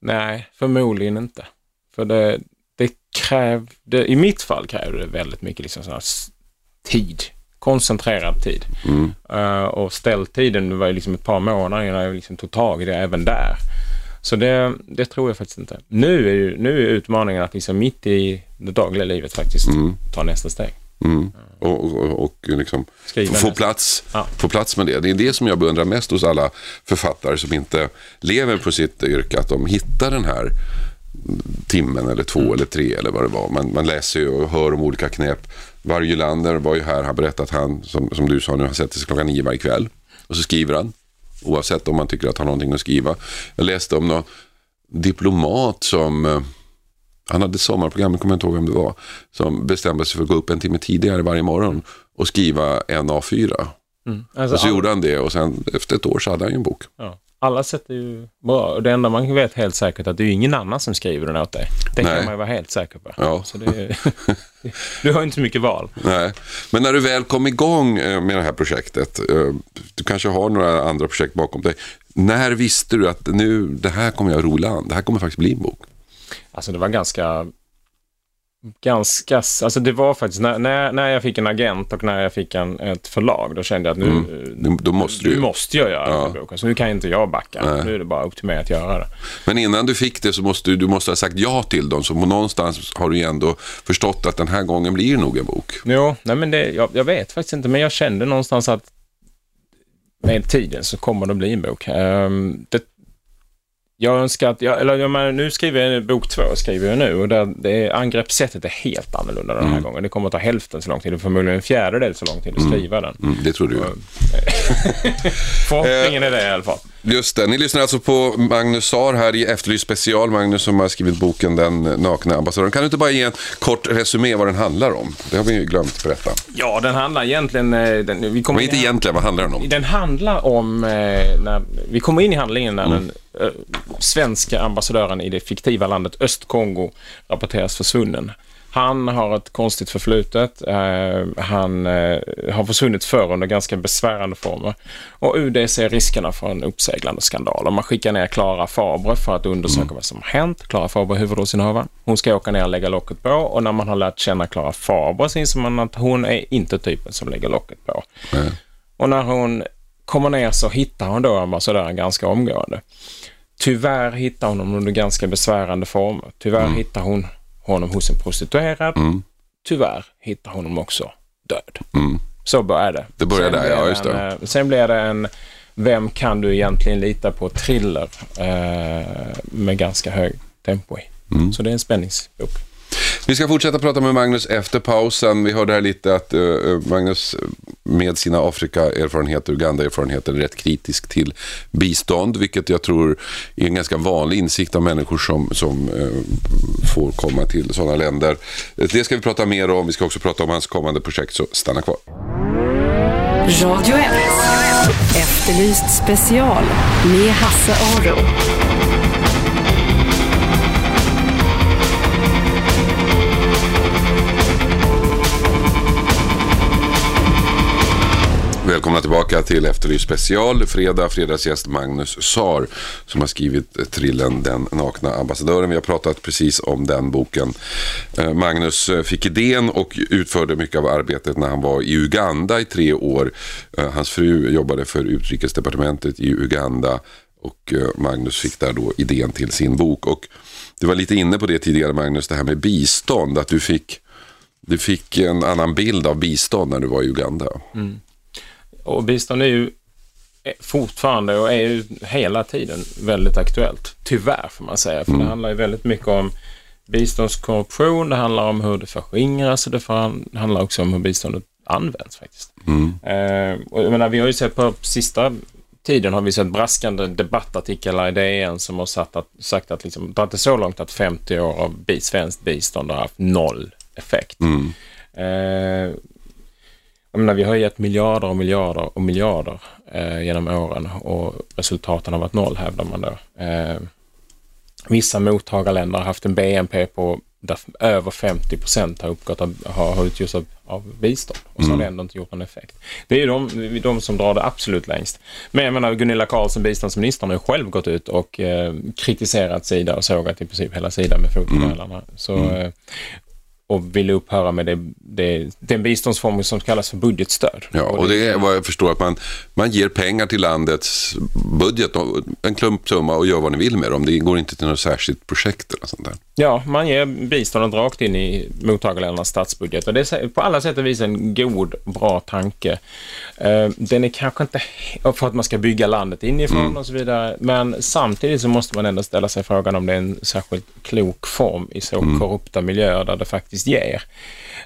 [SPEAKER 4] Nej, förmodligen inte. För det, det krävde, i mitt fall krävde det väldigt mycket liksom tid. Koncentrerad tid.
[SPEAKER 1] Mm.
[SPEAKER 4] Eh, och ställtiden var ju liksom ett par månader innan jag liksom tog tag i det även där. Så det, det tror jag faktiskt inte. Nu är, ju, nu är utmaningen att liksom mitt i det dagliga livet faktiskt ta nästa steg.
[SPEAKER 1] Mm. Och, och, och liksom få plats,
[SPEAKER 4] Ja.
[SPEAKER 1] få plats med det. Det är det som jag beundrar mest hos alla författare som inte lever på sitt yrke. Att de hittar den här timmen eller två
[SPEAKER 4] Mm.
[SPEAKER 1] eller tre eller vad det var. Man, man läser ju och hör om olika knep. Varje Lander var ju här, han berättade att han, som, som du sa nu, han sätter sig klockan nio varje kväll. Och så skriver han. Oavsett om man tycker att han har någonting att skriva. Jag läste om någon diplomat som eh, han hade sommarprogram, jag kommer inte ihåg vem det var, som bestämde sig för att gå upp en timme tidigare varje morgon och skriva en A4.
[SPEAKER 4] Alltså,
[SPEAKER 1] Och så gjorde han det och sen efter ett år så hade han ju en bok.
[SPEAKER 4] ja, alla sätt är ju bra. Och det enda man vet helt säkert är att det är ingen annan som skriver den åt dig. Det
[SPEAKER 1] Nej.
[SPEAKER 4] kan man ju vara helt säker på.
[SPEAKER 1] Ja.
[SPEAKER 4] Så är, <laughs> du har inte så mycket val.
[SPEAKER 1] Nej. Men när du väl kom igång eh, med det här projektet, eh, du kanske har några andra projekt bakom dig. När visste du att nu, det här kommer jag rola an, det här kommer faktiskt bli en bok?
[SPEAKER 4] Alltså det var ganska... Ganska... Alltså det var faktiskt när, när, när jag fick en agent och när jag fick en, ett förlag, då kände jag att nu...
[SPEAKER 1] Då- Då måste du
[SPEAKER 4] måste jag göra
[SPEAKER 1] Ja.
[SPEAKER 4] den här boken, så nu kan inte jag backa.
[SPEAKER 1] Nej.
[SPEAKER 4] Nu är det bara upp till mig att göra det.
[SPEAKER 1] Men innan du fick det så måste du, du måste ha sagt ja till dem. Så någonstans har du ju ändå förstått att den här gången blir det nog en bok.
[SPEAKER 4] Jo, nej men det, jag, jag vet faktiskt inte, men jag kände någonstans att med tiden så kommer det bli en bok. Ehm, det, jag önskar att, jag, eller jag menar, nu skriver jag bok två, skriver jag nu och där, det är, angreppssättet är helt annorlunda den här gången. Det kommer att ta hälften så lång tid och förmodligen en fjärdedel så lång tid att skriva den.
[SPEAKER 1] Mm, det tror du ju. <laughs>
[SPEAKER 4] Förhoppningen är det i alla fall.
[SPEAKER 1] Just det, ni lyssnar alltså på Magnus Sar här i Efterlyst special. Magnus som har skrivit boken Den nakna ambassadören. Kan du inte bara ge en kort resumé vad den handlar om? Det har vi ju glömt berätta.
[SPEAKER 4] Ja, den handlar egentligen... eh, Den, vi kommer
[SPEAKER 1] Men inte
[SPEAKER 4] in-
[SPEAKER 1] egentligen, vad handlar den om?
[SPEAKER 4] Den handlar om, eh, när, vi kommer in i handlingen när den eh, svenska ambassadören i det fiktiva landet Östkongo rapporteras försvunnen. Han har ett konstigt förflutet. Eh, han eh, har försvunnit förr under ganska besvärande former. Och UD ser riskerna för en uppseglande skandal. Och man skickar ner Klara Fabre för att undersöka vad som har hänt. Klara Fabre är huvudrollsinnehavaren. Hon ska åka ner och lägga locket på. Och när man har lärt känna Klara Fabre så inser man att hon är inte typen som lägger locket på. Och när hon kommer ner så hittar hon då ambassadören ganska omgående. Tyvärr hittar hon honom under ganska besvärande former. Tyvärr hittar hon honom hos en prostituerad. Tyvärr hittar hon honom också död.
[SPEAKER 1] Mm.
[SPEAKER 4] Så börjar det.
[SPEAKER 1] Det börjar
[SPEAKER 4] Sen
[SPEAKER 1] där, ja, just det.
[SPEAKER 4] En, eh, sen blir det en Vem kan du egentligen lita på? Thriller eh, med ganska hög tempo i.
[SPEAKER 1] Mm.
[SPEAKER 4] Så det är en spänningsbok.
[SPEAKER 1] Vi ska fortsätta prata med Magnus efter pausen. Vi hörde här lite att uh, Magnus eh, med sina Afrika-erfarenheter, Uganda-erfarenheter rätt kritisk till bistånd, vilket jag tror är en ganska vanlig insikt av människor som, som uh, får komma till sådana länder. Det ska vi prata mer om. Vi ska också prata om hans kommande projekt, så stanna kvar.
[SPEAKER 3] Radio 1. Efterlyst special med Hasse Aro.
[SPEAKER 1] Välkomna tillbaka till Efterlyst special. Fredag, fredagsgäst Magnus Sar som har skrivit trillen Den nakna ambassadören. Vi har pratat precis om den boken. Eh, Magnus eh, fick idén och utförde mycket av arbetet när han var i Uganda i tre år. Eh, hans fru jobbade för utrikesdepartementet i Uganda och Magnus fick där då idén till sin bok. Och du var lite inne på det tidigare Magnus, det här med bistånd. Att du fick, du fick en annan bild av bistånd när du var i Uganda. Mm.
[SPEAKER 4] Och bistånd är ju fortfarande och är ju hela tiden väldigt aktuellt. Tyvärr får man säga. För mm. det handlar ju väldigt mycket om biståndskorruption. Det handlar om hur det förskingras och det handlar också om hur biståndet används faktiskt. Mm. Eh, och jag menar, vi har ju sett på sista tiden har vi sett braskande debattartiklar i DN som har sagt att, sagt att liksom, det är så långt att 50 år av svenskt bistånd har haft noll effekt. Mm. Eh, jag menar, vi har gett miljarder och miljarder och miljarder eh, genom åren och resultaten har varit noll hävdar man då. Eh, vissa mottagarländer har haft en BNP på där över 50 procent har uppgått av, har utgjorts av, av bistånd och så mm. har det ändå inte gjort någon effekt. Det är ju de, de som drar det absolut längst. Men jag menar Gunilla Carlsson, biståndsministern, har ju själv gått ut och eh, kritiserat Sida och sågat i princip hela Sida med fotknölarna. Mm. Så, mm. Och ville upphöra med det, det, den biståndsform som kallas för budgetstöd.
[SPEAKER 1] Ja, och det är vad jag förstår att man, man ger pengar till landets budget, en klumpsumma och gör vad ni vill med dem. Det går inte till något särskilt projekt eller sånt där.
[SPEAKER 4] Ja, man ger biståndet rakt in i mottagarländernas statsbudget och det är på alla sätt och vis en god, bra tanke. Eh, den är kanske inte för att man ska bygga landet inifrån mm. och så vidare, men samtidigt så måste man ändå ställa sig frågan om det är en särskilt klok form i så mm. korrupta miljöer där det faktiskt ger.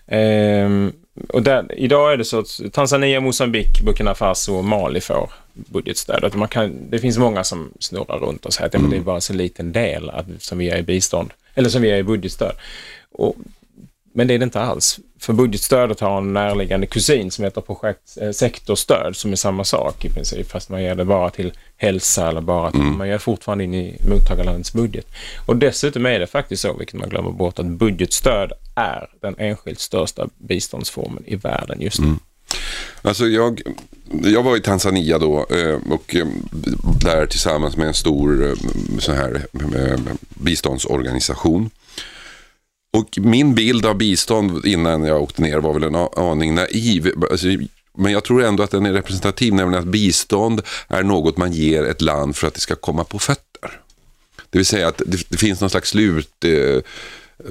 [SPEAKER 4] Um, och där, idag är det så att Tanzania, Mosambik, Burkina Faso och Mali får budgetstöd. Man kan, det finns många som snurrar runt och säger att mm. det är bara så liten del att, som vi är i bistånd, eller som vi är i budgetstöd. Och men det är det inte alls. För budgetstödet har en närliggande kusin som heter projekt eh, sektorstöd som är samma sak i princip fast man ger det bara till hälsa eller bara till, mm. man ger fortfarande in i mottagarlandets budget. Och dessutom är det faktiskt så, vilket man glömmer bort, att budgetstöd är den enskilt största biståndsformen i världen just nu. Mm.
[SPEAKER 1] Alltså jag, jag var i Tanzania då eh, och eh, där tillsammans med en stor sån här biståndsorganisation. Och min bild av bistånd innan jag åkte ner var väl en aning naiv. Alltså, men jag tror ändå att den är representativ, nämligen att bistånd är något man ger ett land för att det ska komma på fötter. Det vill säga att det, det finns någon slags slut... Eh,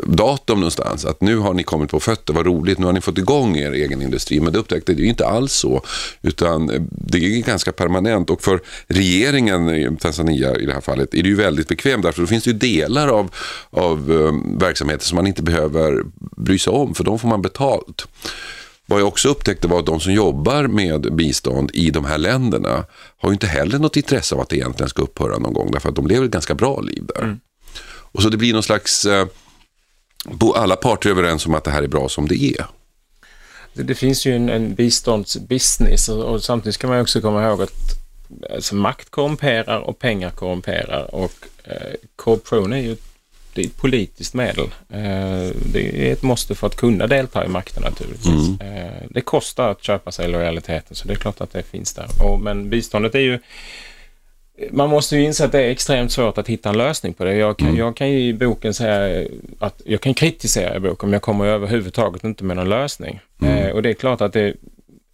[SPEAKER 1] datum någonstans. Att nu har ni kommit på fötter, vad roligt, nu har ni fått igång er egen industri. Men det upptäckte det är inte alls så. Utan eh, det är ganska permanent och för regeringen i Tanzania i det här fallet är det ju väldigt bekvämt. Därför då finns det ju delar av, av um, verksamheter som man inte behöver bry sig om för de får man betalt. Vad jag också upptäckte var att de som jobbar med bistånd i de här länderna har ju inte heller något intresse av att det egentligen ska upphöra någon gång därför att de lever ett ganska bra liv där. Mm. Och så det blir någon slags eh, alla parter är överens om att det här är bra som det är.
[SPEAKER 4] Det, det finns ju en, en biståndsbusiness och, och, samtidigt ska man också komma ihåg att alltså, makt korrumperar och pengar korrumperar och eh, korruption är ju det är ett politiskt medel. Eh, det är ett måste för att kunna delta i makten naturligtvis. Mm. Eh, det kostar att köpa sig lojaliteten så det är klart att det finns där. Och, men biståndet är ju man måste ju inse att det är extremt svårt att hitta en lösning på det. Jag kan, mm. jag kan ju i boken säga att jag kan kritisera i boken men jag kommer överhuvudtaget inte med någon lösning. Mm. Eh, och det är klart att det,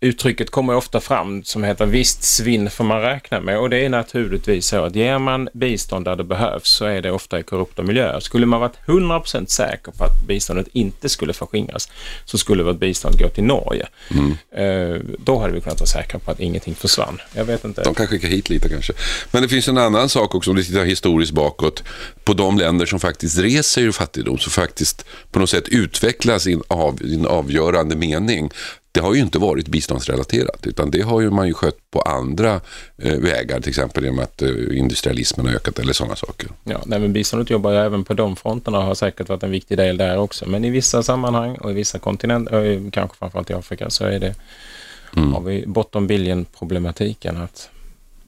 [SPEAKER 4] uttrycket kommer ofta fram som heter visst svinn får man räkna med och det är naturligtvis så att ger man bistånd där det behövs så är det ofta i korrupta miljöer. Skulle man varit 100% säker på att biståndet inte skulle förskingras så skulle vårt bistånd gå till Norge. Mm. Eh, då hade vi kunnat vara säkra på att ingenting försvann. Jag vet inte.
[SPEAKER 1] De kan skicka hit lite kanske. Men det finns en annan sak också om du tittar historiskt bakåt på de länder som faktiskt reser ur fattigdom, som faktiskt på något sätt utvecklas i en, av, avgörande mening det har ju inte varit biståndsrelaterat utan det har ju man ju skött på andra eh, vägar, till exempel genom att eh, industrialismen har ökat eller sådana saker.
[SPEAKER 4] Ja, nej, men biståndet jobbar ju även på de fronterna och har säkert varit en viktig del där också. Men i vissa sammanhang och i vissa kontinenter, kanske framförallt i Afrika, så är det, mm. har vi bottom billion problematiken att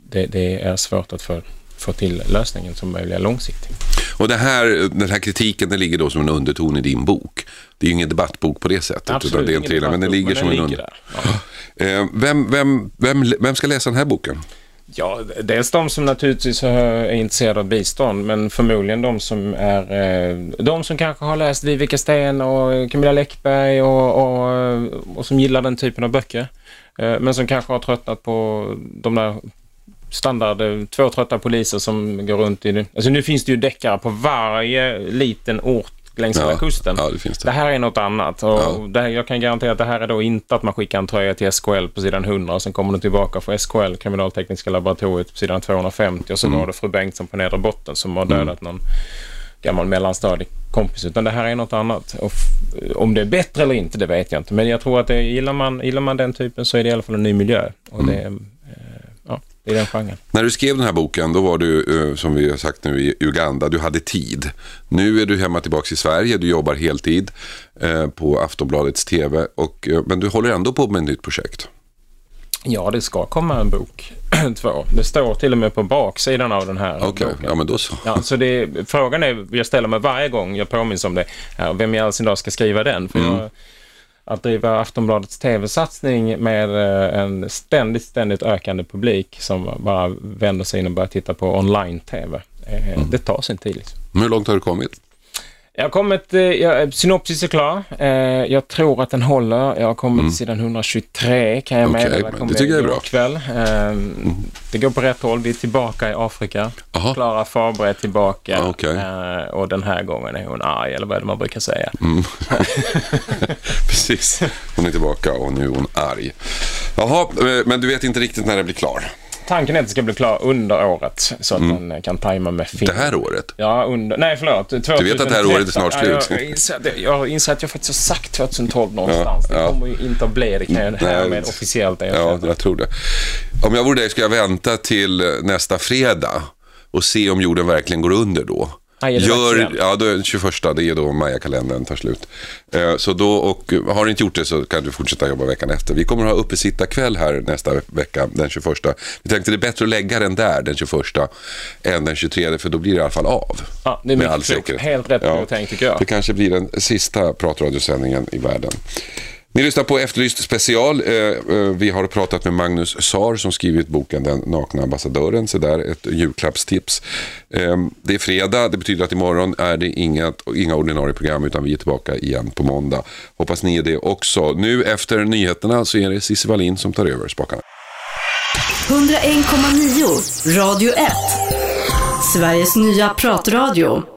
[SPEAKER 4] det, det är svårt att få, få till lösningen som möjliga långsiktigt.
[SPEAKER 1] Och det här, den här kritiken den ligger då som en underton i din bok. Det är ju ingen debattbok på det sättet.
[SPEAKER 4] Absolut,
[SPEAKER 1] utan det är en thriller, men den ligger som en under... Ja. <gasps> Vem, vem, vem, vem ska läsa den här boken?
[SPEAKER 4] Ja, dels de som naturligtvis är intresserade av bistånd men förmodligen de som är eh, de som kanske har läst Vivica Sten och Camilla Läckberg och, och, och som gillar den typen av böcker. Eh, men som kanske har tröttnat på de där standard två trötta poliser som går runt i det. Alltså nu finns det ju deckare på varje liten ort längs hela kusten.
[SPEAKER 1] Ja, det, finns det.
[SPEAKER 4] det här är något annat. Och ja. det här, jag kan garantera att det här är då inte att man skickar en tröja till SKL på sidan 100 och sen kommer den tillbaka för SKL, Kriminaltekniska laboratoriet, på sidan 250 och så mm. var det fru Bengtsson på nedre botten som har dödat mm. någon gammal mellanstadiekompis. Utan det här är något annat. Och om det är bättre eller inte, det vet jag inte. Men jag tror att det, gillar, man, gillar man den typen så är det i alla fall en ny miljö. Och mm. det, i den genren.
[SPEAKER 1] När du skrev den här boken, då var du, eh, som vi har sagt nu, i Uganda. Du hade tid. Nu är du hemma tillbaka i Sverige. Du jobbar heltid eh, på Aftonbladets TV. Och, eh, men du håller ändå på med ett nytt projekt.
[SPEAKER 4] Ja, det ska komma en bok <clears throat> två. Det står till och med på baksidan av den här
[SPEAKER 1] Okej, okay. ja men då så.
[SPEAKER 4] Ja, så det, frågan är, jag ställer mig varje gång jag påminns om det, vem i all sin dag ska skriva den? För mm. jag, att driva Aftonbladets tv-satsning med eh, en ständigt, ständigt ökande publik som bara vänder sig in och börjar titta på online-tv. Eh, mm. Det tar sin tid. Liksom.
[SPEAKER 1] Hur långt har du kommit?
[SPEAKER 4] Jag har kommit, eh, ja, synopsis är klar. Eh, jag tror att den håller. Jag har kommit mm. sidan 123 kan jag okay, meddela.
[SPEAKER 1] Det tycker jag är bra.
[SPEAKER 4] Kväll. Eh, mm. Det går på rätt håll. Vi är tillbaka i Afrika. Aha. Klara Fabre är tillbaka.
[SPEAKER 1] Ah, okay.
[SPEAKER 4] Eh, och den här gången är hon arg, eller vad är det man brukar säga?
[SPEAKER 1] Mm. <laughs> Precis. Hon är tillbaka och nu är hon arg. Jaha, eh, men du vet inte riktigt när det blir klar?
[SPEAKER 4] Tanken är att det ska bli klar under året så att mm. man kan tajma med film.
[SPEAKER 1] Det här året?
[SPEAKER 4] Ja, under, nej förlåt. 2013.
[SPEAKER 1] Du vet att det här året är snart slut?
[SPEAKER 4] Ja, jag, inser, jag inser att jag faktiskt har sagt 2012 någonstans. Ja, ja. Det kommer ju inte att bli det kan jag härmed officiellt
[SPEAKER 1] erkänna. Ja, jag tror det. Om jag vore dig skulle jag vänta till nästa fredag och se om jorden verkligen går under då. Gör, ja, då, 21, det är då Maya-kalendern tar slut. Eh, så då, och har du inte gjort det så kan du fortsätta jobba veckan efter. Vi kommer att ha uppesittarkväll här nästa vecka, den 21. Vi tänkte det är bättre att lägga den där, den 21, än den 23, för då blir det i alla fall av.
[SPEAKER 4] Ja, det är all säkerhet. Helt rätt ja, tänkt tycker jag.
[SPEAKER 1] Det kanske blir den sista pratradiosändningen i världen. Ni lyssnar på Efterlyst special. Eh, eh, vi har pratat med Magnus Sar som skrivit boken Den nakna ambassadören. Så där ett julklappstips. Ehm, det är fredag, det betyder att imorgon är det inga, inga ordinarie program utan vi är tillbaka igen på måndag. Hoppas ni är det också. Nu efter nyheterna så är det Cissi Wallin som tar över spakarna.
[SPEAKER 3] 101,9 Radio 1 Sveriges nya pratradio